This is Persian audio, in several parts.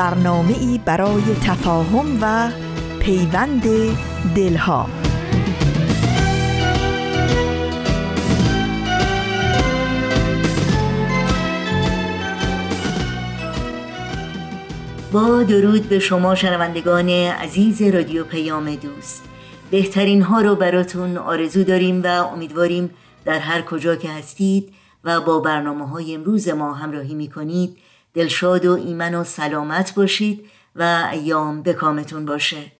برنامه ای برای تفاهم و پیوند دلها. با درود به شما شنوندگان عزیز رادیو پیام دوست. بهترین ها رو براتون آرزو داریم و امیدواریم در هر کجا که هستید و با برنامه های امروز ما همراهی می کنید دلشاد و ایمن و سلامت باشید و ایام به کامتون باشه.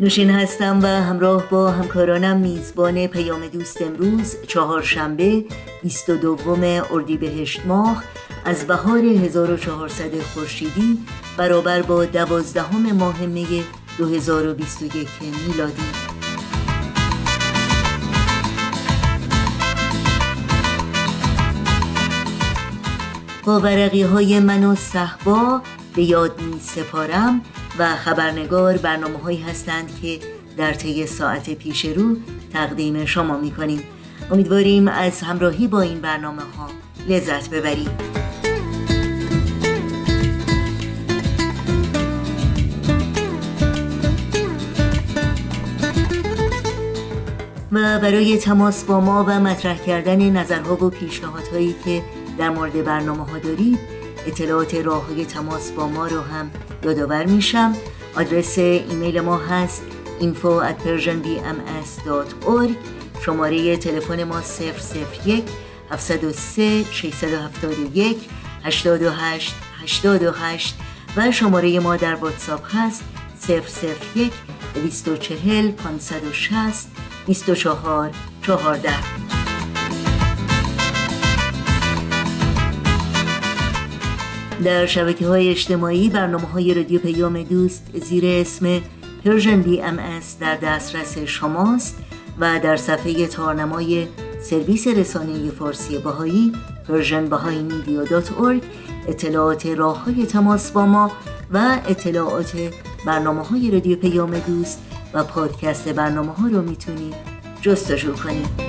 نوشین هستم و همراه با همکارانم میزبان پیام دوست امروز چهارشنبه 22 اردیبهشت ماه از بهار 1400 خورشیدی برابر با دوازدهم ماه می 2021 میلادی. با ورقی های من و صحبا به یاد می سپارم و خبرنگار برنامه هایی هستند که در طی ساعت پیش رو تقدیم شما می کنیم امیدواریم از همراهی با این برنامه ها لذت ببرید. و برای تماس با ما و مطرح کردن نظرها و پیشنهادهایی که در مورد برنامه ها دارید اطلاعات راه های تماس با ما رو هم یادآور میشم. آدرس ایمیل ما هست info at persianbms.org شماره تلفن ما 001 703 671 828 828 و شماره ما در واتساپ هست 001 240 560 24 14 در شبکه های اجتماعی برنامه های رادیو پیام دوست زیر اسم Persian BMS در دسترس شماست و در صفحه تارنمای سرویس رسانه فارسی بهایی Persian Bahá'í اطلاعات راه های تماس با ما و اطلاعات برنامه های رادیو پیام دوست و پادکست برنامه ها رو می‌تونید جستجو کنید.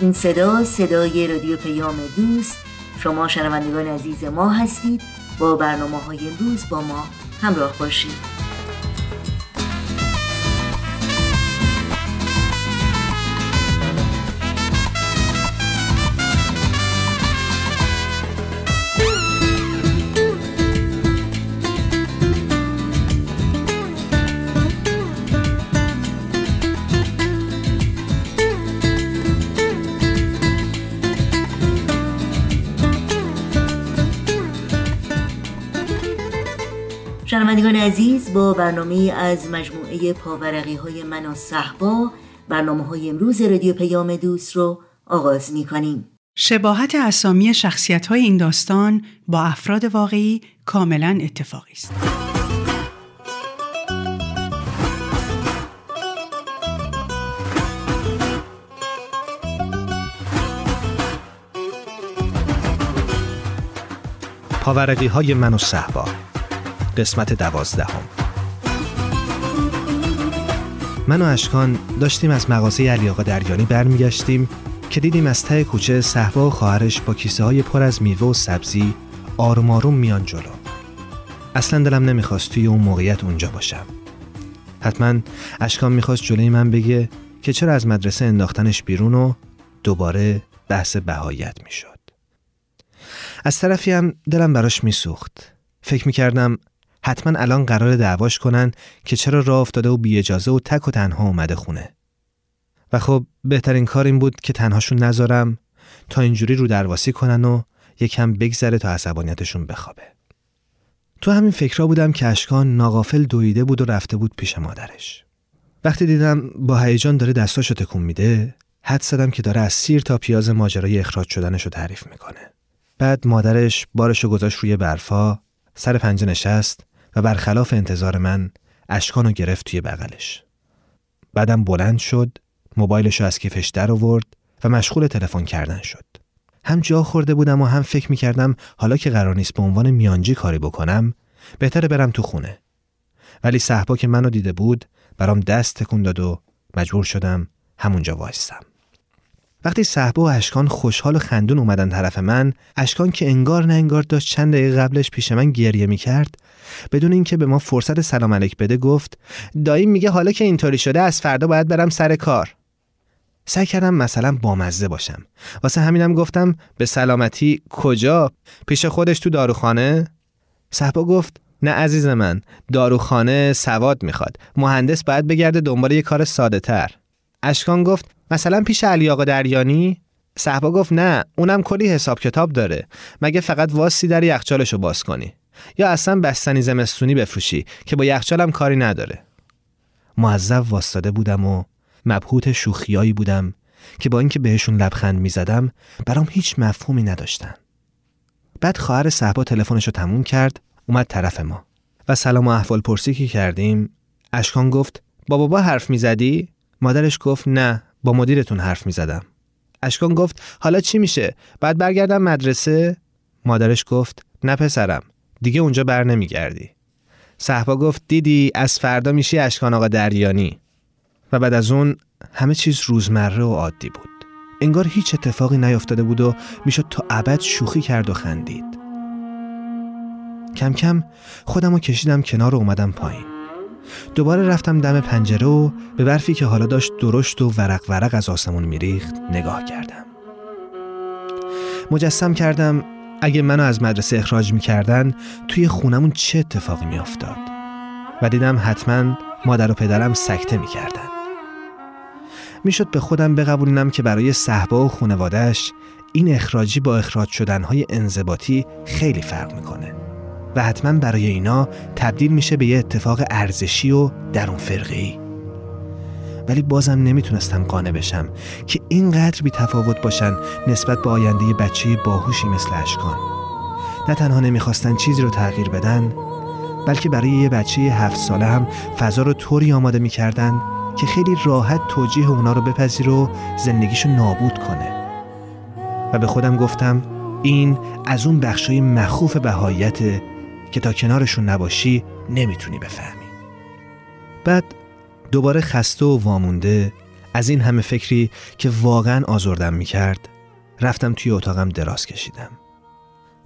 این صدا صدای رادیو پیام دوست. شما شنوندگان عزیز ما هستید. با برنامه های امروز با ما همراه باشید. عزیز با برنامه از مجموعه پاورقی های من و صحبا برنامه های امروز رادیو پیام دوست رو آغاز می کنیم. شباهت اسامی شخصیت های این داستان با افراد واقعی کاملا اتفاقی است. پاورقی های من و صحبا قسمت دوازدهم. من و اشکان داشتیم از مغازه علی آقا دریانی برمیگشتیم که دیدیم از ته کوچه صحبا و خواهرش با کیسه های پر از میوه و سبزی آروم آروم میان جلو. اصلا دلم نمی‌خواست توی اون موقعیت اونجا باشم. حتما اشکان می‌خواست جلوی من بگه که چرا از مدرسه انداختنش بیرون و دوباره بحث بهایت می‌شد. از طرفی هم دلم براش میسوخت. فکر می‌کردم حتما الان قرار دعواش کنن که چرا راه افتاده و بی اجازه و تک و تنها اومده خونه. و خب بهترین کار این بود که تنهاشون نذارم تا اینجوری رو درواسی کنن و یکم بگذره تا عصبانیتشون بخوابه. تو همین فکرها بودم که اشکان ناغافل دویده بود و رفته بود پیش مادرش. وقتی دیدم با هیجان داره دستاشو تکون میده حد زدم که داره از سیر تا پیاز ماجرای اخراج شدنش رو تعریف می‌کنه. بعد مادرش بارشو گذاشت روی برفا سر پنجه نشست برخلاف انتظار من اشکانو گرفت توی بغلش. بعدم بلند شد موبایلشو از کیفش در آورد و مشغول تلفن کردن شد. هم جا خورده بودم و هم فکر می‌کردم حالا که قرار نیست به عنوان میانجی کاری بکنم بهتره برم تو خونه. ولی صحبا که منو دیده بود برام دست تکون داد و مجبور شدم همونجا وایستم. وقتی صحبا و اشکان خوشحال و خندون اومدن طرف من اشکان که انگار نه انگار داشت چند دقیقه قبلش پیش من گریه می‌کرد بدون اینکه به ما فرصت سلام علیک بده گفت دایی میگه حالا که اینطوری شده از فردا باید برم سر کار. سعی کردم مثلا بامزه باشم. واسه همینم گفتم به سلامتی کجا؟ پیش خودش تو داروخانه؟ صحبا گفت نه عزیز من داروخانه سواد می‌خواد. مهندس باید بگرده دنبال یه کار ساده تر اشکان گفت مثلا پیش علی آقا دریانی؟ صحبا گفت نه اونم کلی حساب کتاب داره. مگه فقط واسی در یخچالشو باز کنی؟ یا اصلا بستنی زمستونی بفروشی که با یخچالم کاری نداره؟ معذب واستاده بودم و مبهوت شوخیایی بودم که با اینکه بهشون لبخند می‌زدم برام هیچ مفهومی نداشتن. بعد خواهر صحبا تلفنش رو تموم کرد اومد طرف ما و سلام و احوال پرسی که کردیم. اشکان گفت با بابا حرف می‌زدی؟ مادرش گفت نه. با مدیرتون حرف می‌زدم. اشکان گفت حالا چی میشه؟ بعد برگردم مدرسه. مادرش گفت نه پسرم دیگه اونجا بر نمیگردی. صحبا گفت دیدی از فردا میشی اشکان آقا دریانی. و بعد از اون همه چیز روزمره و عادی بود. انگار هیچ اتفاقی نیفتاده بود و می‌شد تا ابد شوخی کرد و خندید. کم کم خودم رو کشیدم کنار و اومدم پایین. دوباره رفتم دم پنجره و به برفی که حالا داشت درشت و ورق ورق از آسمون میریخت نگاه کردم. مجسم کردم اگه منو از مدرسه اخراج می‌کردن توی خونمون چه اتفاقی میافتاد. و دیدم حتما مادر و پدرم سکته می‌کردن. می‌شد به خودم بقبولنم که برای صحبا و خونوادهش این اخراجی با اخراج شدنهای انضباطی خیلی فرق می‌کنه. و حتما برای اینا تبدیل میشه به یه اتفاق ارزشی و درون فرقی ولی بازم نمی‌تونستم قانع بشم که اینقدر بی تفاوت باشن نسبت به آینده بچه باهوشی مثل اشکان. نه تنها نمی‌خواستن چیزی رو تغییر بدن بلکه برای یه بچه هفت ساله هم فضا رو طوری آماده می‌کردن که خیلی راحت توجیه اونا رو بپذیر و زندگیشو نابود کنه. و به خودم گفتم این از اون بخشای مخوف بهاییت که تا کنارشون نباشی نمی‌تونی بفهمی. بعد دوباره خسته و وامونده از این همه فکری که واقعا آزردم می‌کرد رفتم توی اتاقم دراز کشیدم.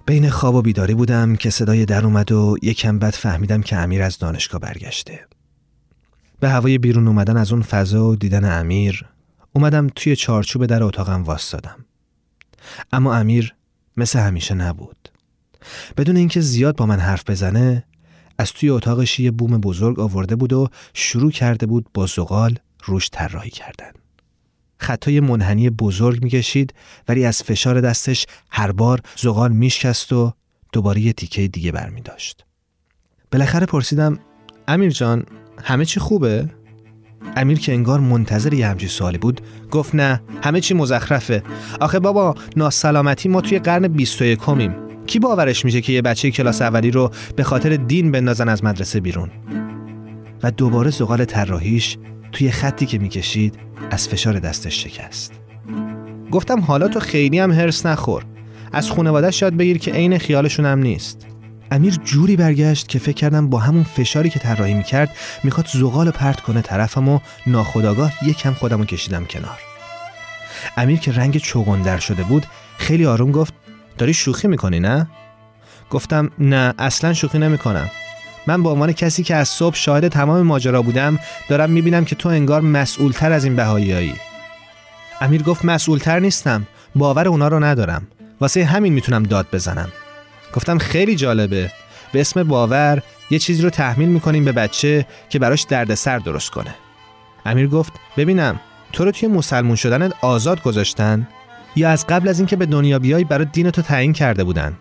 بین خواب و بیداری بودم که صدای در اومد و یکم بعد فهمیدم که امیر از دانشگاه برگشته. به هوای بیرون اومدن از اون فضا و دیدن امیر اومدم توی چارچوب در اتاقم واستادم اما امیر مثل همیشه نبود. بدون اینکه زیاد با من حرف بزنه از توی اتاقش یه بوم بزرگ آورده بود و شروع کرده بود با زغال روش طراحی کردن خطای منحنی بزرگ می‌کشید ولی از فشار دستش هر بار زغال میشکست و دوباره یه تیکه دیگه برمی داشت. بالاخره پرسیدم امیر جان همه چی خوبه؟ امیر که انگار منتظر یه همچی سوالی بود گفت نه همه چی مزخرفه آخه بابا ناسلامتی ما توی قرن 21 کمیم کی باورش میشه که یه بچه کلاس اولی رو به خاطر دین بندازن از مدرسه بیرون؟ و دوباره زغال طراحیش توی خطی که می‌کشید از فشار دستش شکست. گفتم حالا تو خیلی هم هرس نخور. از خانوادهش یاد بگیر که عین خیالشون هم نیست. امیر جوری برگشت که فکر کردم با همون فشاری که طراحی می‌کرد می‌خواد زغال پرت کنه طرفم و ناخداگاه یکم خودمو کشیدم کنار. امیر که رنگ چوغندر شده بود خیلی آروم گفت داری شوخی می‌کنی نه؟ گفتم نه اصلا شوخی نمی‌کنم. من به عنوان کسی که از صبح شاهد تمام ماجرا بودم دارم می‌بینم که تو انگار مسئولتر از این بهاییایی. امیر گفت مسئولتر نیستم. باور اونا رو ندارم. واسه همین می‌تونم داد بزنم. گفتم خیلی جالبه. به اسم باور یه چیزی رو تحمیل می‌کنیم به بچه که براش دردسر درست کنه. امیر گفت ببینم تو رو توی مسلمون شدنت آزاد گذاشتن؟ یا از قبل از اینکه به دنیا بیای برای دین تو تعیین کرده بودن.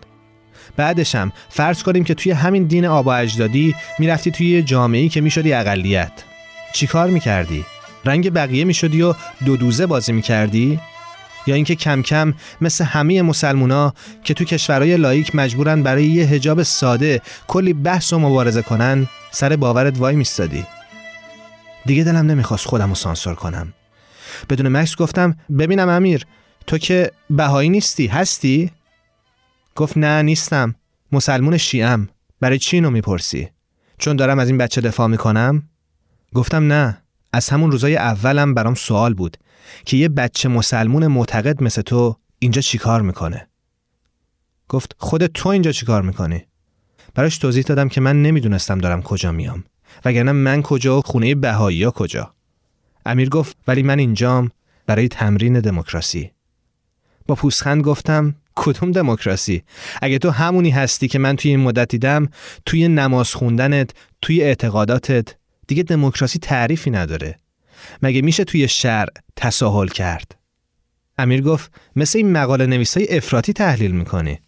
بعدشم فرض کنیم که توی همین دین آبا اجدادی می‌رفتی توی یه جامعه‌ای که می‌شدی اقلیت. چیکار می‌کردی؟ رنگ بقیه می‌شدی و دو دوزه بازی می‌کردی؟ یا اینکه کم کم مثل همه مسلمونا که تو کشورهای لایک مجبورن برای یه هجاب ساده کلی بحث و مبارزه کنن سر باورت وای میستادی دیگه دلم نمی‌خواست خودم رو سانسور کنم. بدون مکس گفتم ببینم امیر. تو که بهایی نیستی هستی؟ گفت نه نیستم. مسلمون شیعم. برای چی اینو می‌پرسی؟ چون دارم از این بچه دفاع می‌کنم؟ گفتم نه. از همون روزای اولم برام سوال بود که یه بچه مسلمون معتقد مثل تو اینجا چیکار می‌کنه؟ گفت خود تو اینجا چیکار می‌کنی؟ براش توضیح دادم که من نمی‌دونستم دارم کجا میام. وگرنه من کجا و خونه بهایی ها کجا. امیر گفت ولی من اینجام برای تمرین دموکراسی. با پوسخند گفتم کدوم دموکراسی؟ اگه تو همونی هستی که من توی این مدت دیدم توی نماز خوندنت توی اعتقاداتت دیگه دموکراسی تعریفی نداره. مگه میشه توی شهر تساهل کرد؟ امیر گفت مثل این مقاله نویسای افراطی تحلیل می‌کنی.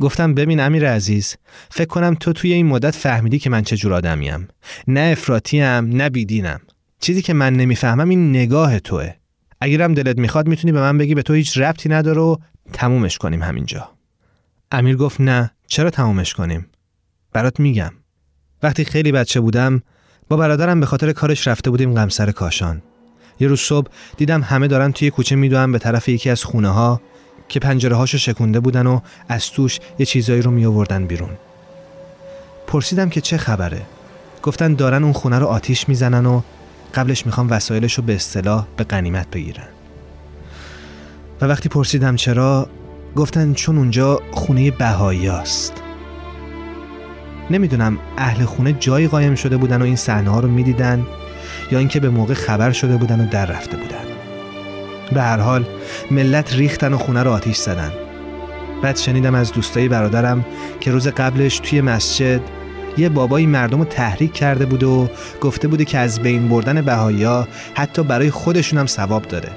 گفتم ببین امیر عزیز فکر کنم تو توی این مدت فهمیدی که من چه جور آدمیم. نه افراطیم نه بیدینم. چیزی که من نمی‌فهمم این نگاه توه. اگرم دلت می‌خواد می‌تونی به من بگی به تو هیچ ربطی نداره و تمومش کنیم همینجا. امیر گفت نه چرا تمومش کنیم؟ برات میگم. وقتی خیلی بچه بودم با برادرم به خاطر کارش رفته بودیم غمسر کاشان. یه روز صبح دیدم همه دارن توی کوچه میدوئن به طرف یکی از خونه ها که پنجره هاشو شکونده بودن و از توش یه چیزایی رو می آوردن بیرون. پرسیدم که چه خبره؟ گفتن دارن اون خونه رو آتیش می‌زنن و قبلش می‌خوام وسایلش رو به اصطلاح به قنیمت بگیرن. و وقتی پرسیدم چرا گفتن چون اونجا خونه بهایی است. نمی‌دونم اهل خونه جایی قایم شده بودن و این صحنه ها رو می‌دیدن یا اینکه به موقع خبر شده بودن و در رفته بودن. به هر حال ملت ریختن و خونه رو آتیش زدن. بعد شنیدم از دوستای برادرم که روز قبلش توی مسجد یه بابایی مردم رو تحریک کرده بود و گفته بوده که از بین بردن بهایی حتی برای خودشون هم ثواب داره.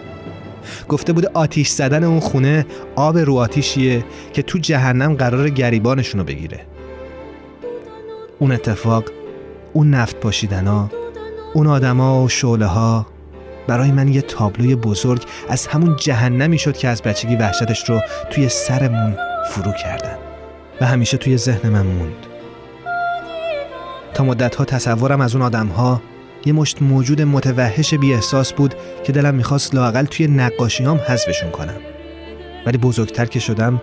گفته بوده آتیش زدن اون خونه آب رو آتیشیه که تو جهنم قرار گریبانشونو بگیره. اون اتفاق اون نفت پاشیدن ها اون آدما و شعله ها برای من یه تابلوی بزرگ از همون جهنمی شد که از بچگی وحشتش رو توی سرمون فرو کردن و همیشه توی ذهن من موند. تا مدت ها تصورم از اون آدم ها یه مشت موجود متوحش بی احساس بود که دلم می‌خواست لاقل توی نقاشیام حذفشون کنم. ولی بزرگتر که شدم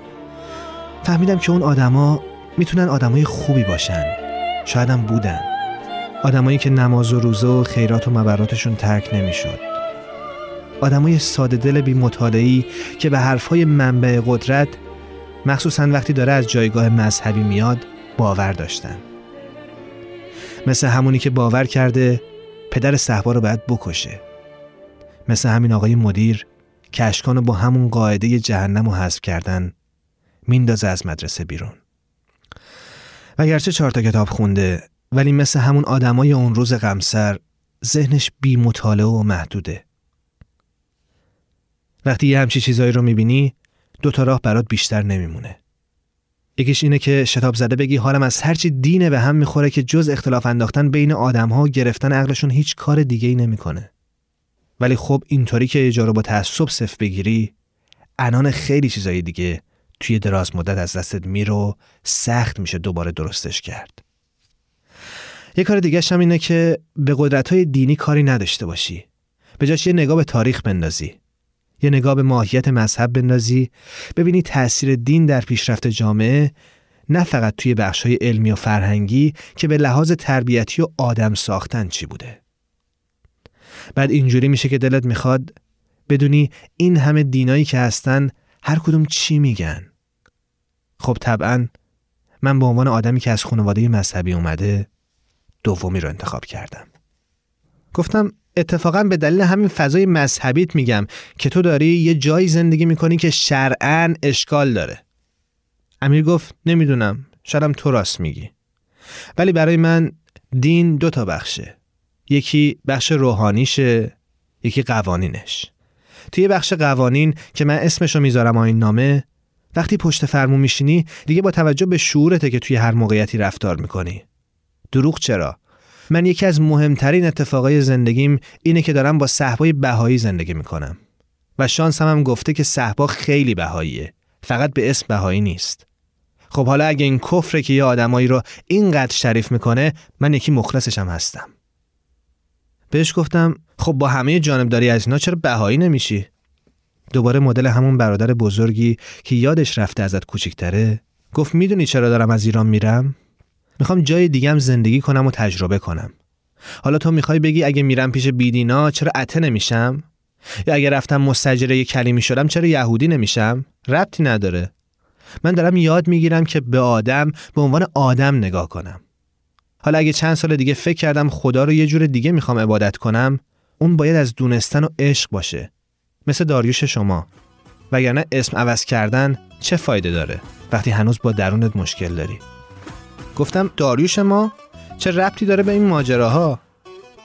فهمیدم که اون آدما می‌تونن آدمای خوبی باشن. شایدم بودن. آدمایی که نماز و روزه و خیرات و مبراتشون ترک نمی‌شد. آدمای ساده دل بی مطالعی که به حرفهای منبع قدرت مخصوصا وقتی داره از جایگاه مذهبی میاد باور داشتن. مثل همونی که باور کرده پدر صحبا رو باید بکشه. مثل همین آقای مدیر که اشکانو با همون قاعده جهنم رو حذف کردن میندازه از مدرسه بیرون. و گرچه چهار تا کتاب خونده ولی مثل همون آدمای اون روز غمسر ذهنش بی مطالعه و محدوده. وقتی یه همچی چیزایی رو می‌بینی دو تا راه برات بیشتر نمیمونه. یکیش اینه که شتاب زده بگی حالم از هرچی دینه به هم می‌خوره که جز اختلاف انداختن بین آدم ها و گرفتن عقلشون هیچ کار دیگه ای نمی‌کنه. ولی خب اینطوری که رو با تعصب صف بگیری انان خیلی چیزایی دیگه توی دراز مدت از دستت میره و سخت میشه دوباره درستش کرد. یه کار دیگه هم اینه که به قدرت های دینی کاری نداشته باشی. به جاش یه نگاه به تاریخ بندازی. یه نگاه به ماهیت مذهب بندازی. ببینی تأثیر دین در پیشرفت جامعه نه فقط توی بخشای علمی و فرهنگی که به لحاظ تربیتی و آدم ساختن چی بوده. بعد اینجوری میشه که دلت می‌خواد بدونی این همه دینایی که هستن هر کدوم چی میگن. خب طبعا من به عنوان آدمی که از خانواده مذهبی اومده دومی رو انتخاب کردم. گفتم اتفاقا به دلیل همین فضای مذهبیت میگم که تو داری یه جایی زندگی می‌کنی که شرعا اشکال داره. امیر گفت نمی‌دونم شاید تو راست میگی. ولی برای من دین دو تا بخشه. یکی بخش روحانیشه یکی قوانینش. توی بخش قوانین که من اسمشو می‌ذارم آین نامه وقتی پشت فرمون میشینی دیگه با توجه به شعورته که توی هر موقعیتی رفتار می‌کنی. دروغ چرا؟ من یکی از مهمترین اتفاقای زندگیم اینه که دارم با صحبای بهایی زندگی می‌کنم. و شانس هم, گفته که صحبا خیلی بهاییه. فقط به اسم بهایی نیست. خب حالا اگه این کفره که یه آدمایی رو اینقدر شریف می‌کنه من یکی مخلصشم هستم. بهش گفتم خب با همه جانبداری از اینا چرا بهایی نمیشی؟ دوباره مدل همون برادر بزرگی که یادش رفته ازت کوچیکتره گفت می‌دونی چرا دارم از ایران میرم؟ می‌خوام جای دیگم زندگی کنم و تجربه کنم. حالا تو می‌خوای بگی اگه میرم پیش بیدینا چرا عته نمیشم؟ یا اگه رفتم مستجره کلیمی شدم چرا یهودی نمیشم؟ ربطی نداره. من دارم یاد می‌گیرم که به آدم به عنوان آدم نگاه کنم. حالا اگه چند سال دیگه فکر کردم خدا رو یه جور دیگه می‌خوام عبادت کنم اون باید از دونستن و عشق باشه. مثل داریوش شما. وگرنه اسم عوض کردن چه فایده داره؟ وقتی هنوز با درونت مشکل داری. گفتم داریوش ما چه ربطی داره به این ماجراها؟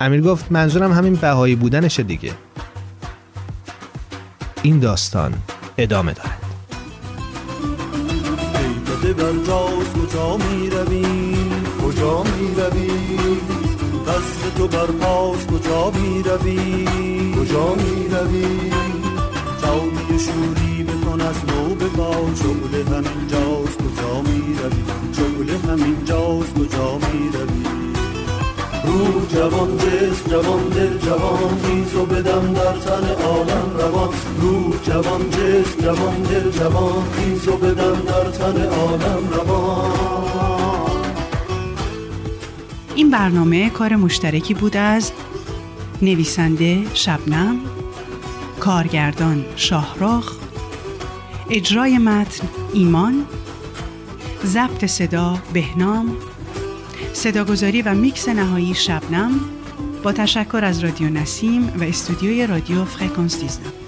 امیر گفت منظورم همین بهایی بودنشه دیگه. این داستان ادامه داره کجا می روی کجا می روی تو بر پاس کجا می روی کجا می روی جاوی شوری از نو به با شغل همین جاست کجا می روی شغل همین جاست کجا می روی رو جوان جسم جوان دل جوان خیز و بدم در تن عالم روان. رو جوان جسم جوان دل جوان خیز و بدم در تن عالم روان. این برنامه کار مشترکی بود از نویسنده شبنم کارگردان شاهراخ اجرای متن ایمان ضبط صدا بهنام صداگذاری و میکس نهایی شبنم با تشکر از رادیو نسیم و استودیوی رادیو فرکانس 19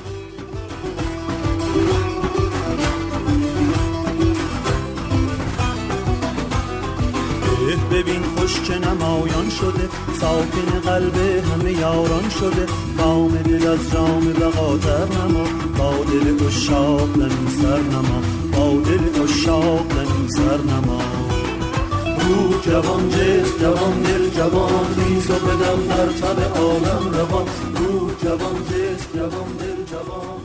ببین خوش چه نمایان شده ساکن قلب همه یاران شده بام دل از جام بقاتر نما. با دل اشاق لنی سر نما با دل اشاق سر نما رو جوان جس جوان دل جوان ریز و بدم در تب عالم روان. رو جوان جس جوان دل جوان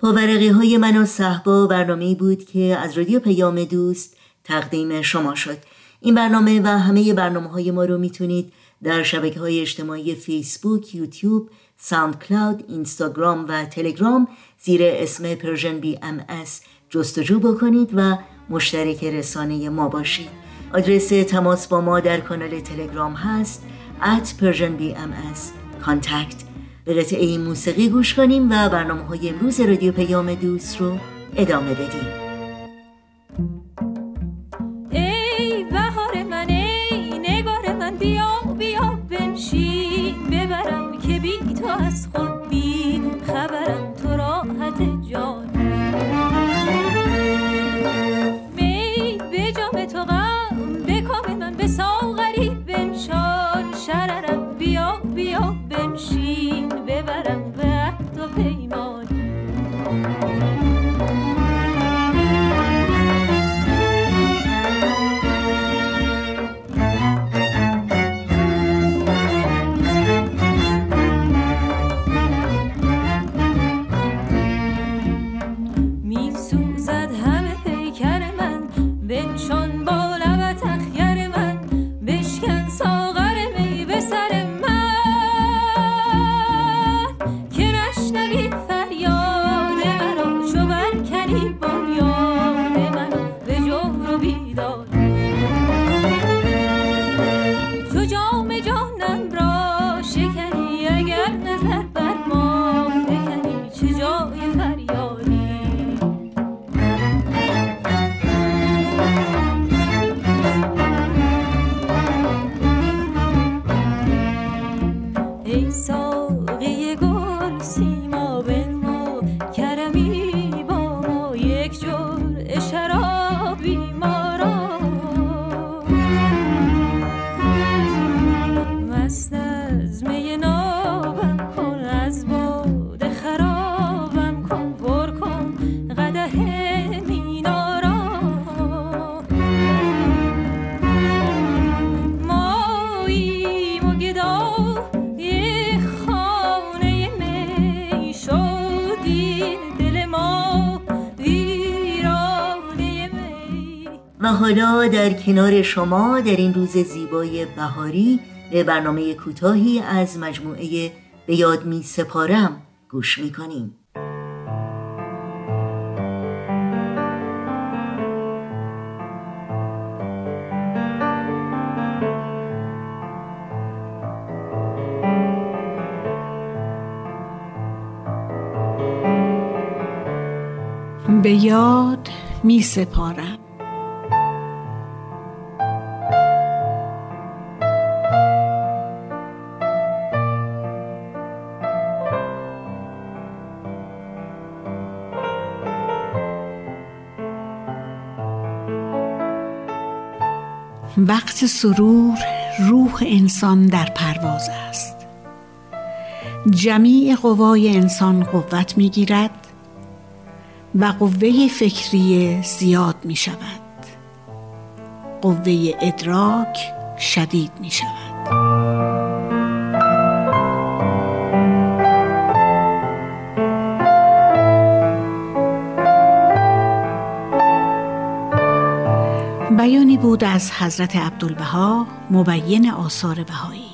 پاورقی های من و صحبا برنامه بود که از رادیو پیام دوست تقدیم شما شد. این برنامه و همه برنامه های ما رو می‌تونید در شبکه های اجتماعی فیسبوک، یوتیوب، SoundCloud، اینستاگرام و تلگرام زیر اسم Persian BMS جستجو بکنید و مشترک رسانه ما باشید. آدرس تماس با ما در کانال تلگرام هست. At Persian BMS contact. به قطعه موسیقی گوش کنیم و برنامه های امروز رادیو پیام دوست رو ادامه بدیم. ای بهار من ای نگار من بیا در کنار شما در این روز زیبای بهاری به برنامه کوتاهی از مجموعه به یاد می سپارم گوش می کنیم. به یاد می سپارم وقت سرور روح انسان در پرواز است. جمیع قوای انسان قوت می گیرد و قوه فکری زیاد می شود قوه ادراک شدید می شود بیانی بود از حضرت عبدالبها مبین آثار بهایی.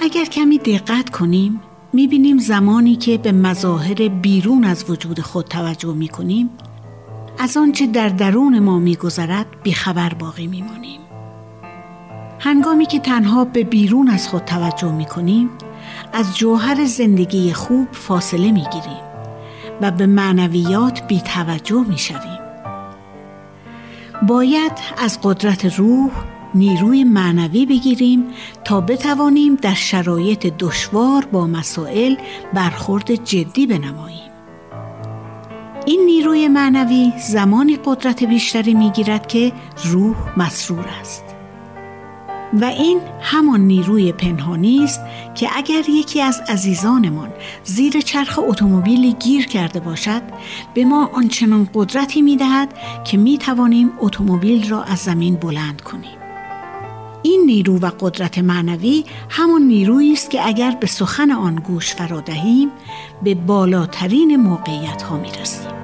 اگر کمی دقت کنیم می‌بینیم زمانی که به مظاهر بیرون از وجود خود توجه می‌کنیم از آنچه در درون ما میگذرد بیخبر باقی میمانیم. هنگامی که تنها به بیرون از خود توجه می‌کنیم از جوهر زندگی خوب فاصله می‌گیریم و به معنویات بی توجه می‌شویم. باید از قدرت روح نیروی معنوی بگیریم تا بتوانیم در شرایط دشوار با مسائل برخورد جدی بنماییم. این نیروی معنوی زمانی قدرت بیشتری می‌گیرد که روح مسرور است. و این همان نیروی پنهانی است که اگر یکی از عزیزانمان زیر چرخ اتومبیلی گیر کرده باشد به ما آنچنان قدرتی می دهد که می توانیم اتومبیل را از زمین بلند کنیم این نیرو و قدرت معنوی همان نیرویی است که اگر به سخن آن گوش فرا دهیم به بالاترین موقعیت ها می رسیم.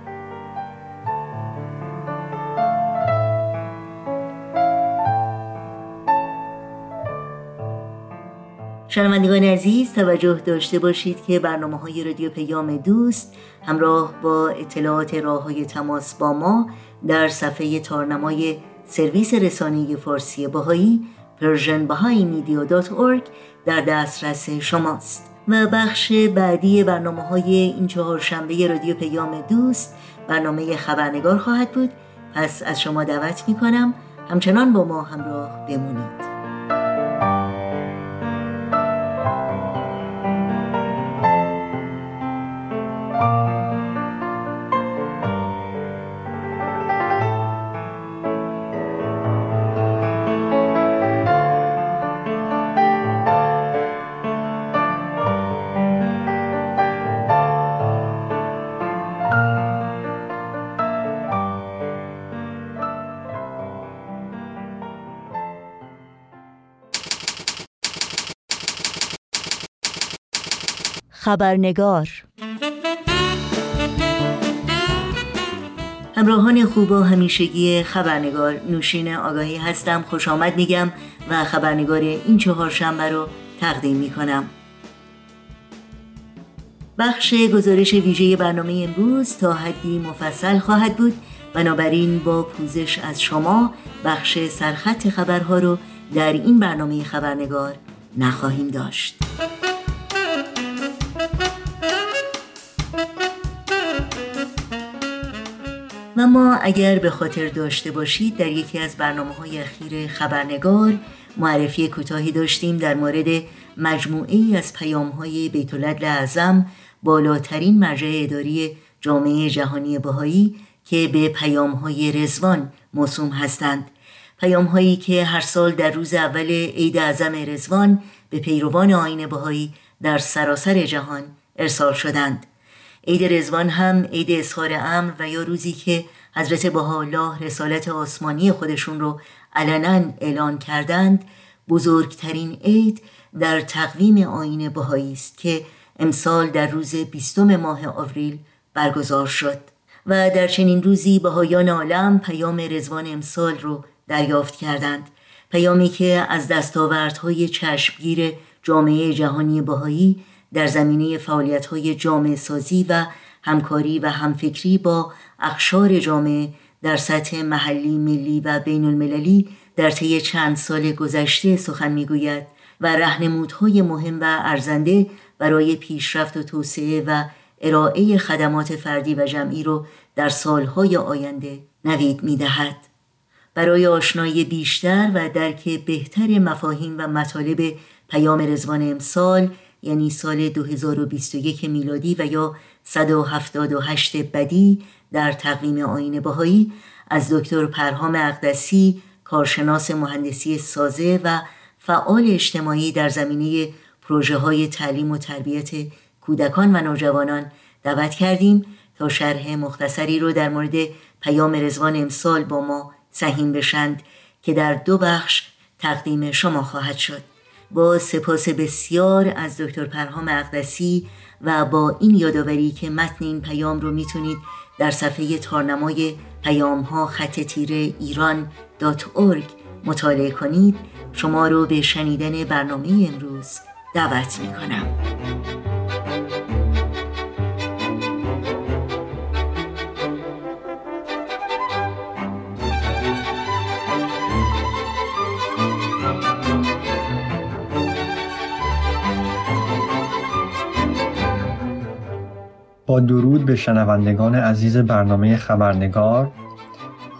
شنوندگان عزیز توجه داشته باشید که برنامه های رادیو پیام دوست همراه با اطلاعات راه های تماس با ما در صفحه تارنمای سرویس رسانه فارسی باهایی persianbahaimedia.org در دسترس شماست. و بخش بعدی برنامه های این چهار شنبه رادیو پیام دوست برنامه خبرنگار خواهد بود. پس از شما دعوت می کنم همچنان با ما همراه بمونید. خبرنگار. همراهان خوب و همیشگی خبرنگار نوشین آگاهی هستم خوش آمد میگم و خبرنگار این چهار شنبه رو تقدیم می‌کنم. بخش گزارش ویژه برنامه امروز تا حدی مفصل خواهد بود. بنابراین با پوزش از شما بخش سرخط خبرها رو در این برنامه خبرنگار نخواهیم داشت. و ما اگر به خاطر داشته باشید در یکی از برنامه های اخیر خبرنگار معرفی کوتاهی داشتیم در مورد مجموعه ای از پیام های بیت اعظم بالاترین مرجع اداری جامعه جهانی بهایی که به پیام های رزوان موسوم هستند. پیام هایی که هر سال در روز اول عید اعظم رزوان به پیروان آین بهایی در سراسر جهان ارسال شدند. عید رزوان هم عید اظهار امر و یا روزی که حضرت بهاءالله رسالت آسمانی خودشون رو علنا اعلان کردند بزرگترین عید در تقویم آین بهایی است که امسال در روز بیستم ماه آوریل برگزار شد و در چنین روزی بهایان عالم پیام رزوان امسال رو دریافت کردند. پیامی که از دستاوردهای چشمگیر جامعه جهانی بهایی در زمینه فعالیت‌های جامعه سازی و همکاری و همفکری با اقشار جامعه در سطح محلی، ملی و بین المللی در طی چند سال گذشته سخن می‌گوید و رهنمودهای مهم و ارزنده برای پیشرفت و توسعه و ارائه خدمات فردی و جمعی رو در سالهای آینده نوید می‌دهد. برای آشنایی بیشتر و درک بهتر مفاهیم و مطالب پیام رزوان امسال یعنی سال 2021 میلادی و یا 178 بدی در تقویم آین باهایی از دکتر پرهام اقدسی کارشناس مهندسی سازه و فعال اجتماعی در زمینه پروژه های تعلیم و تربیت کودکان و نوجوانان دعوت کردیم تا شرح مختصری رو در مورد پیام رزوان امسال با ما سهیم بشند که در دو بخش تقدیم شما خواهد شد. با سپاس بسیار از دکتر پرهام اقدسی و با این یادآوری که متن این پیام رو می‌تونید در صفحه تارنمای پیام ها خط تیره ایران دات مطالعه کنید. شما رو به شنیدن برنامه امروز دعوت می درود به شنوندگان عزیز برنامه خبرنگار.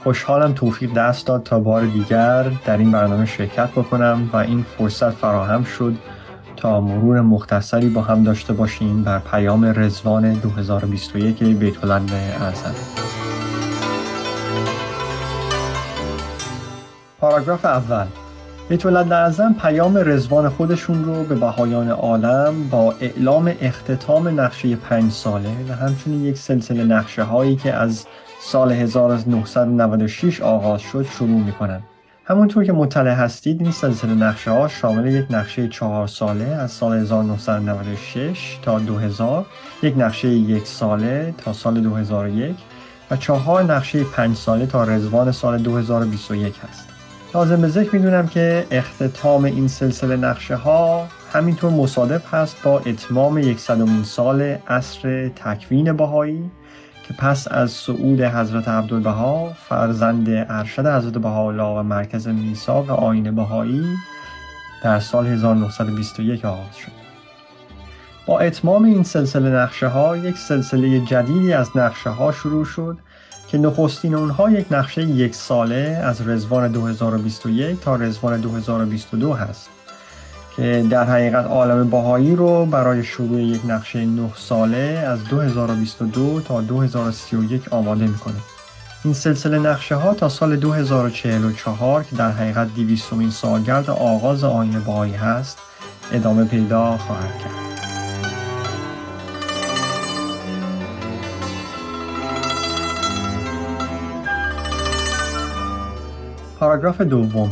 خوشحالم توفیق دست داد تا بار دیگر در این برنامه شرکت بکنم و این فرصت فراهم شد تا مرور مختصری با هم داشته باشیم بر پیام رزوان 2021 بیت اعظم. پاراگراف اول. بیت اعظم پیام رزوان خودشون رو به بهایان عالم با اعلام اختتام نقشه پنج ساله و همچنین یک سلسله نقشه هایی که از سال 1996 آغاز شد شروع می‌کنن. همونطور که مطلع هستید این سلسله نقشه ها شامل یک نقشه چهار ساله از سال 1996 تا 2000 یک نقشه یک ساله تا سال 2001 و چهار نقشه پنج ساله تا رزوان سال 2021 هست. لازم به ذکر می‌دونم که اختتام این سلسله نقشه ها همینطور مصادف هست با اتمام یکصدمین سال عصر تکوین باهایی که پس از صعود حضرت عبدالبها فرزند ارشد حضرت بهاءالله و مرکز میثاق آین بهایی در سال 1921 آغاز شد. با اتمام این سلسله نقشه ها یک سلسله جدیدی از نقشه ها شروع شد که نخستین اونها یک نقشه یک ساله از رزوان 2021 تا رزوان 2022 هست که در حقیقت عالم باهایی رو برای شروع یک نقشه 9 ساله از 2022 تا 2031 آماده می‌کنه. این سلسله نقشه ها تا سال 2044 که در حقیقت 200 سالگرد آغاز آین باهایی هست ادامه پیدا خواهد کرد. پاراگراف دوم.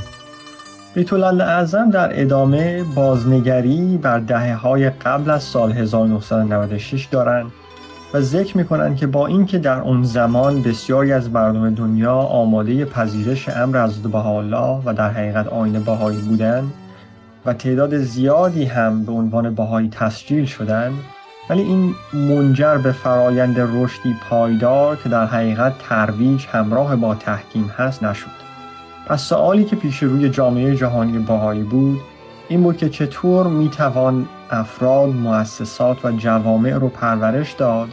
بیت اعظم در ادامه بازنگری بر دهه های قبل از سال 1996 دارند و ذکر می کنند که با اینکه در اون زمان بسیاری از مردم دنیا آماده پذیرش امر حضرت بهاءالله و در حقیقت آین بهایی بودند و تعداد زیادی هم به عنوان بهایی تسجیل شدند ولی این منجر به فرایند رشدی پایدار که در حقیقت ترویج همراه با تحکیم هست نشد. پس سوالی که پیش روی جامعه جهانی باهایی بود این بود که چطور می‌توان افراد، مؤسسات و جوامع رو پرورش داد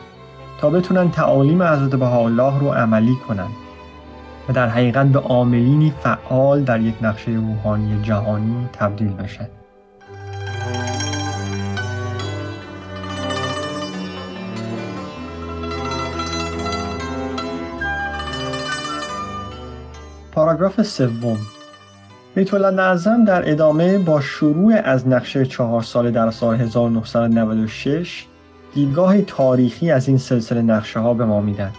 تا بتونن تعالیم حضرت بهاءالله رو عملی کنند و در حقیقت به عاملینی فعال در یک نقشه روحانی جهانی تبدیل بشن؟ پاراگراف سوم بیت نظم در ادامه با شروع از نقشه چهار ساله در سال 1996 دیدگاه تاریخی از این سلسله نقشه ها به ما میدن.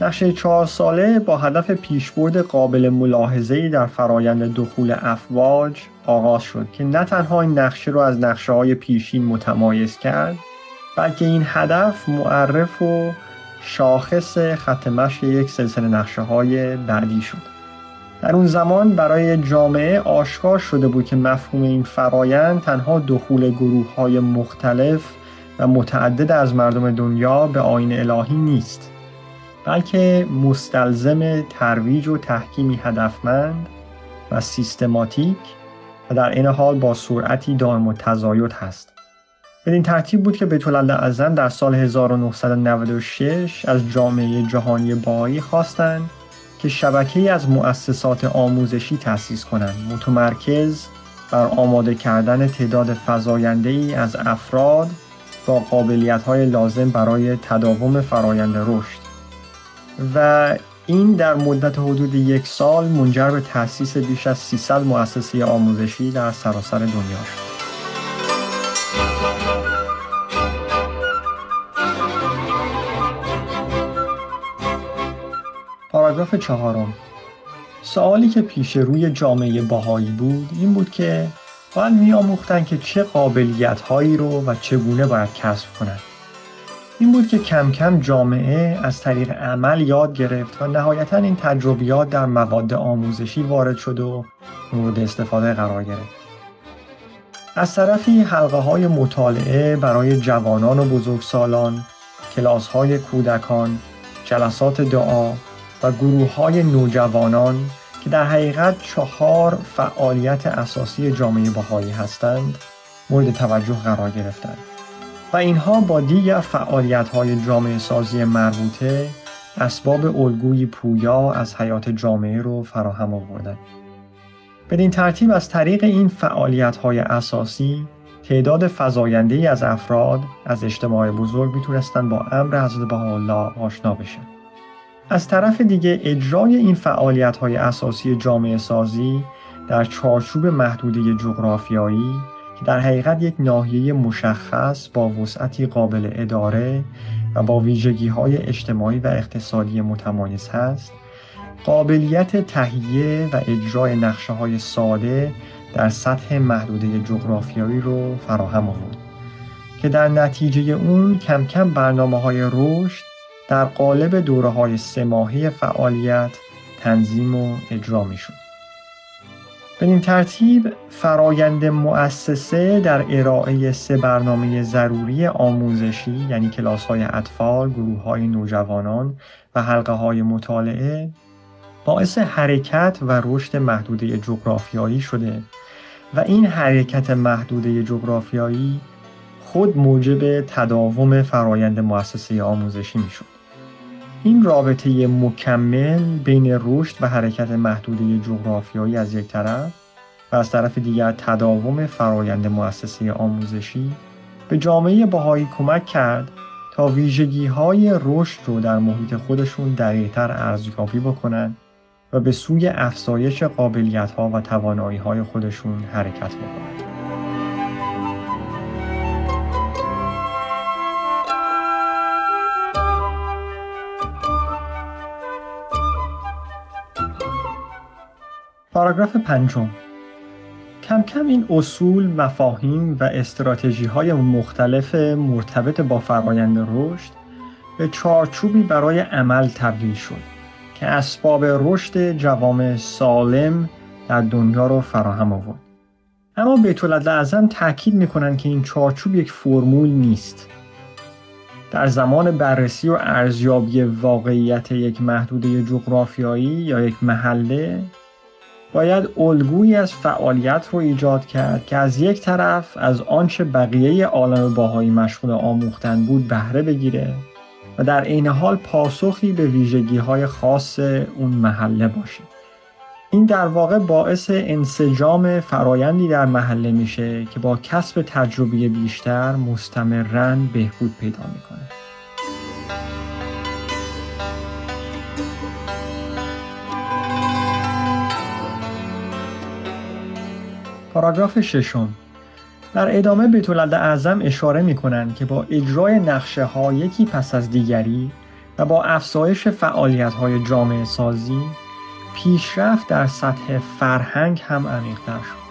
نقشه چهار ساله با هدف پیشبرد قابل ملاحظه‌ای در فرایند دخول افواج آغاز شد که نه تنها این نقشه رو از نقشه های پیشین متمایز کرد بلکه این هدف معرف و شاخص خط مشی یک سلسله نقشه های بعدی شد در اون زمان برای جامعه آشکار شده بود که مفهوم این فرایند تنها دخول گروه های مختلف و متعدد از مردم دنیا به آین الهی نیست بلکه مستلزم ترویج و تحکیمی هدفمند و سیستماتیک و در این حال با سرعتی دائم و تزاید هست. بدین ترتیب بود که بیت اعظم در سال 1996 از جامعه جهانی باهایی خواستند که شبکه از مؤسسات آموزشی تأسیس کنند متمرکز بر آماده کردن تعداد فزاینده ای از افراد با قابلیت های لازم برای تداوم فرایند رشد و این در مدت حدود یک سال منجر به تأسیس بیش از 300 مؤسسه آموزشی در سراسر دنیا شد. پاراگراف چهارم. سوالی که پیش روی جامعه باهایی بود این بود که باید میآموختند که چه قابلیت هایی رو و چگونه باید کسب کنند این بود که کم کم جامعه از طریق عمل یاد گرفت و نهایتا این تجربیات در مواد آموزشی وارد شد و مورد استفاده قرار گرفت. از طرفی حلقه های مطالعه برای جوانان و بزرگسالان کلاس های کودکان جلسات دعا و گروه های نوجوانان که در حقیقت چهار فعالیت اساسی جامعه بهایی هستند مورد توجه قرار گرفتند و اینها با دیگر فعالیت های جامعه سازی مربوطه اسباب الگوی پویا از حیات جامعه رو فراهم آوردند. بدین ترتیب از طریق این فعالیت های اساسی تعداد فزاینده از افراد از اجتماع بزرگ می‌تونستن با امر حضرت بهاءالله آشنا بشن. از طرف دیگه اجرای این فعالیت های اساسی جامعه سازی در چارچوب محدوده جغرافیایی که در حقیقت یک ناحیه مشخص با وسعتی قابل اداره و با ویژگی های اجتماعی و اقتصادی متمایز هست قابلیت تهیه و اجرای نقشه های ساده در سطح محدوده جغرافیایی رو فراهم آورد که در نتیجه اون کم کم برنامه های در قالب دوره های سه فعالیت تنظیم و اجرا می شد. به این ترتیب فرایند مؤسسه در ارائه سه برنامه ضروری آموزشی یعنی کلاس های اطفال، گروه های نوجوانان و حلقه های مطالعه باعث حرکت و رشد محدوده جغرافیایی شده و این حرکت محدوده جغرافیایی خود موجب تداوم فرایند مؤسسه آموزشی می شد. این رابطه مکمل بین رشد و حرکت محدوده جغرافیایی از یک طرف و از طرف دیگر تداوم فرایند مؤسسه آموزشی به جامعه باهایی کمک کرد تا ویژگی های رشد رو در محیط خودشون دقیقتر ارزیابی بکنند و به سوی افزایش قابلیت ها و توانایی های خودشون حرکت بکنند. پاراگراف پنجم کم کم این اصول، مفاهیم و استراتژی های مختلف مرتبط با فرایند رشد به چارچوبی برای عمل تبدیل شد که اسباب رشد جوامع سالم در دنیا رو فراهم آورد. اما بیت اعظم تاکید می‌کنند که این چارچوب یک فرمول نیست. در زمان بررسی و ارزیابی واقعیت یک محدوده جغرافیایی یا یک محله باید الگویی از فعالیت رو ایجاد کرد که از یک طرف از آنچه بقیه عالم باهایی مشغول آموختن بود بهره بگیره و در عین حال پاسخی به ویژگی های خاص اون محله باشه. این در واقع باعث انسجام فرایندی در محله میشه که با کسب تجربه بیشتر مستمرا بهبود پیدا می‌کنه. پاراگراف ششم در ادامه بیت اعظم اشاره می کنند که با اجرای نقشه ها یکی پس از دیگری و با افزایش فعالیت های جامعه سازی پیشرفت در سطح فرهنگ هم عمیقتر شد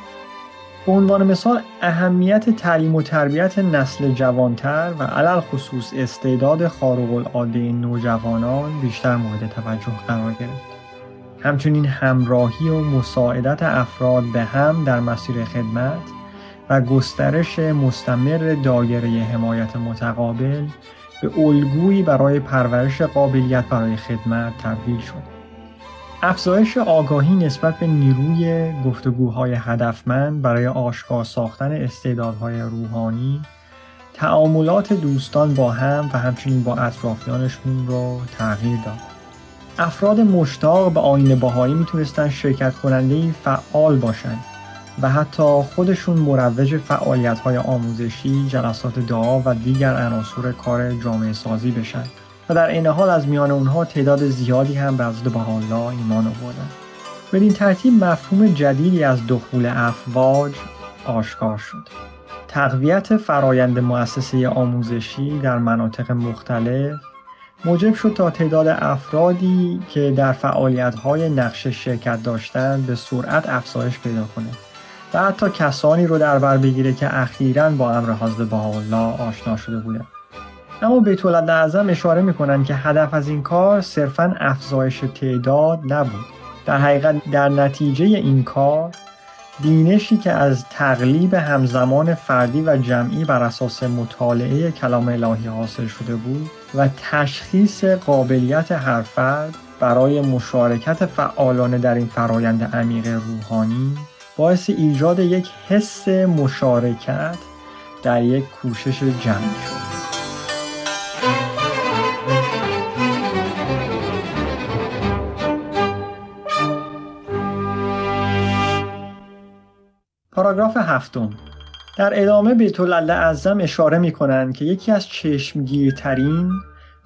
به عنوان مثال اهمیت تعلیم و تربیت نسل جوانتر و علل خصوص استعداد خارق العاده نوجوانان بیشتر مورد توجه قرار گرفت. همچنین همراهی و مساعدت افراد به هم در مسیر خدمت و گسترش مستمر دایره حمایت متقابل به الگویی برای پرورش قابلیت برای خدمت تبدیل شد. افزایش آگاهی نسبت به نیروی گفتگوهای هدفمند برای آشکار ساختن استعدادهای روحانی تعاملات دوستان با هم و همچنین با اطرافیانشون رو تغییر داد. افراد مشتاق به آین باهایی می‌تونستن شرکت کننده فعال باشند و حتی خودشون مروج فعالیت های آموزشی، جلسات دعا و دیگر عناصر کار جامعه سازی بشن و در این حال از میان اونها تعداد زیادی هم به حضرت بهاءالله ایمان آوردن. بدین ترتیب مفهوم جدیدی از دخول افواج آشکار شد. تقویت فرایند مؤسسه آموزشی در مناطق مختلف موجب شد تا تعداد افرادی که در فعالیت‌های نقشه شرکت داشتند به سرعت افزایش پیدا کنه و حتی کسانی رو در بر بگیره که اخیرا با امر حضرت الله آشنا شده بودند اما بیت اعظم اشاره می‌کنن که هدف از این کار صرفا افزایش تعداد نبود. در حقیقت در نتیجه این کار بینشی که از تقلیب همزمان فردی و جمعی بر اساس مطالعه کلام الهی حاصل شده بود و تشخیص قابلیت هر فرد برای مشارکت فعالانه در این فرایند عمیق روحانی باعث ایجاد یک حس مشارکت در یک کوشش جمعی شد. پاراگراف هفتم. در ادامه بیت اعظم اشاره می کنند که یکی از چشمگیرترین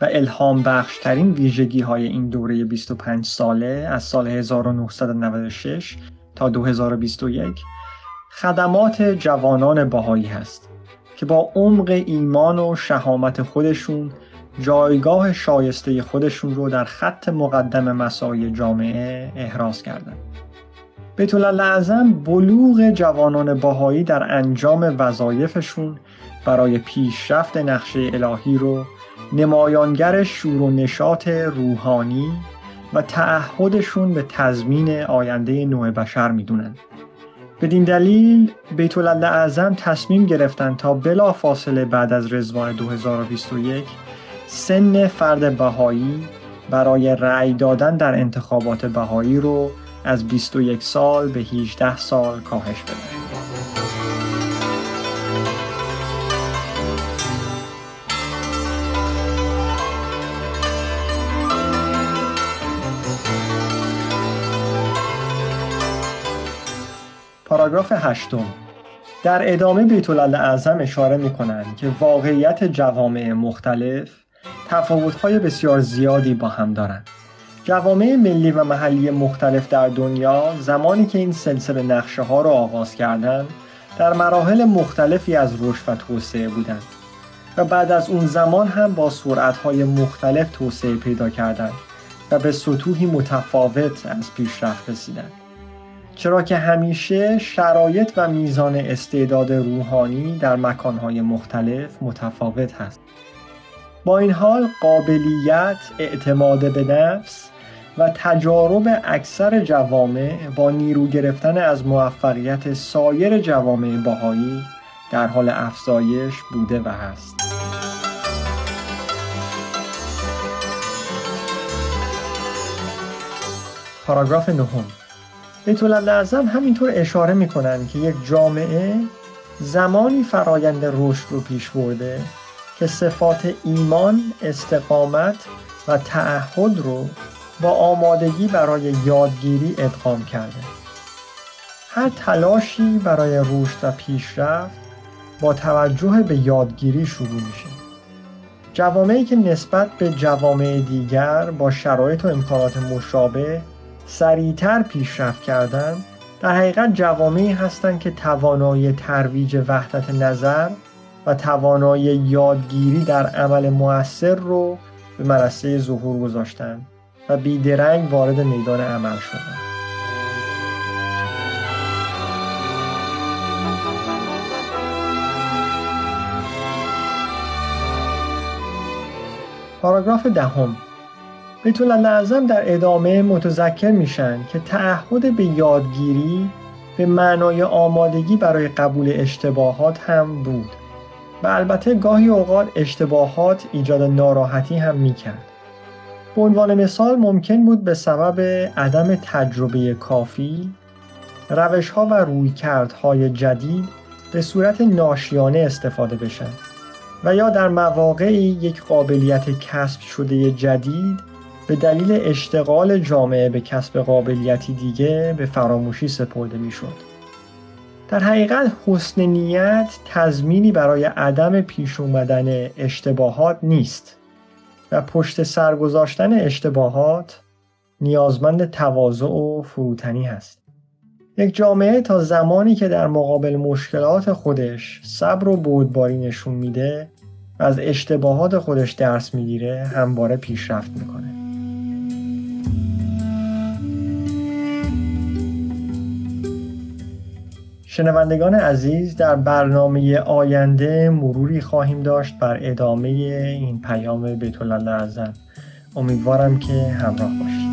و الهام بخشترین ویژگی های این دوره 25 ساله از سال 1996 تا 2021 خدمات جوانان باهایی هست که با عمق ایمان و شهامت خودشون جایگاه شایسته خودشون رو در خط مقدم مسای جامعه احراز کردند. بیت اعظم بلوغ جوانان باهایی در انجام وظایفشون برای پیشرفت نقشه الهی رو نمایانگر شور و نشاط روحانی و تعهدشون به تضمین آینده نوع بشر می‌دونن. بدین دلیل بیت اعظم تصمیم گرفتن تا بلا فاصله بعد از رزوان 2021 سن فرد بهایی برای رأی دادن در انتخابات بهایی رو از 21 سال به 18 سال کاهش بده. پاراگراف هشتم در ادامه بیت اعظم اشاره می کنند که واقعیت جوامع مختلف تفاوت‌های بسیار زیادی با هم دارند. جوامع ملی و محلی مختلف در دنیا زمانی که این سلسله نقشه ها را آغاز کردند در مراحل مختلفی از رشد و توسعه بودند و بعد از اون زمان هم با های مختلف توسعه پیدا کردند و به سطوحی متفاوت از پیشرفت رسیدند. چرا که همیشه شرایط و میزان استعداد روحانی در مکانهای مختلف متفاوت هست. با این حال قابلیت اعتماد به نفس و تجارب اکثر جوامع با نیرو گرفتن از موفقیت سایر جوامع باهایی در حال افزایش بوده و هست. پاراگراف نهم بیت اعظم همینطور اشاره می‌کنن که یک جامعه زمانی فرایند رشد رو پیش برده که صفات ایمان، استقامت و تعهد رو با آمادگی برای یادگیری ادغام کرده. هر تلاشی برای رشد و پیشرفت با توجه به یادگیری شروع میشه. جوامعی که نسبت به جوامع دیگر با شرایط و امکانات مشابه سریعتر پیشرفت کردند در حقیقت جوامعی هستند که توانایی ترویج وحدت نظر و توانایی یادگیری در عمل مؤثر رو به مرسه ظهور گذاشتند و بیدرنگ وارد میدان عمل شدند. پاراگراف دهم. بتوان لازم در ادامه متذکر میشن که تعهد به یادگیری به معنای آمادگی برای قبول اشتباهات هم بود. و البته گاهی اوقات اشتباهات ایجاد ناراحتی هم می‌کرد. به عنوان مثال ممکن بود به سبب عدم تجربه کافی روش ها و رویکردهای جدید به صورت ناشیانه استفاده بشن و یا در مواقعی یک قابلیت کسب شده جدید به دلیل اشتغال جامعه به کسب قابلیتی دیگه به فراموشی سپرده می‌شد. در حقیقت حسن نیت تضمینی برای عدم پیش اومدن اشتباهات نیست و پشت سر گذاشتن اشتباهات نیازمند تواضع و فروتنی هست. یک جامعه تا زمانی که در مقابل مشکلات خودش صبر و بودباری نشون میده و از اشتباهات خودش درس می‌گیره همواره پیشرفت می‌کنه. شنوندگان عزیز در برنامه آینده مروری خواهیم داشت بر ادامه این پیام بیت امیدوارم که همراه باشید.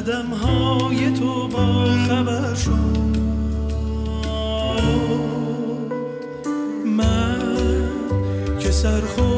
قدم های تو با خبر شد. من که سرخورده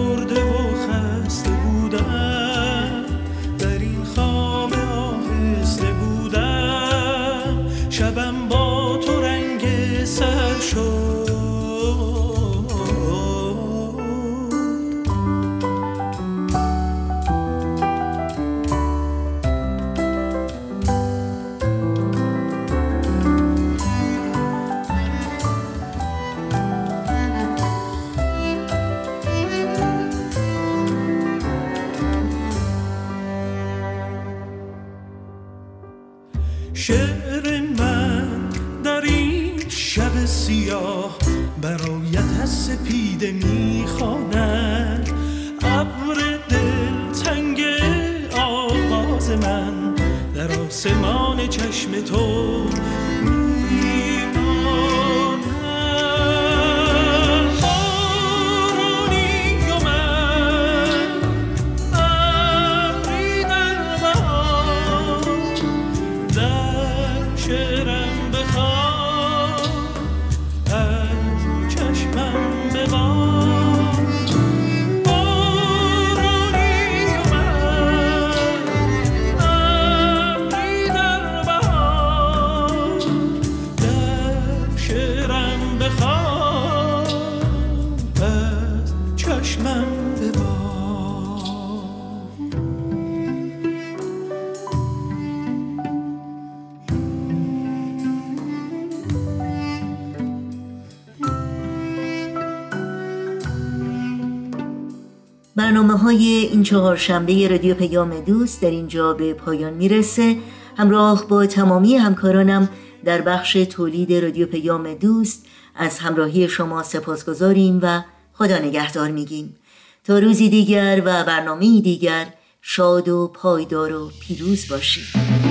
این چهارشنبه رادیو پیام دوست در اینجا به پایان می‌رسه. همراه با تمامی همکارانم در بخش تولید رادیو پیام دوست از همراهی شما سپاسگزاریم و خدا نگهدار میگیم. تا روزی دیگر و برنامه دیگر شاد و پایدار و پیروز باشید.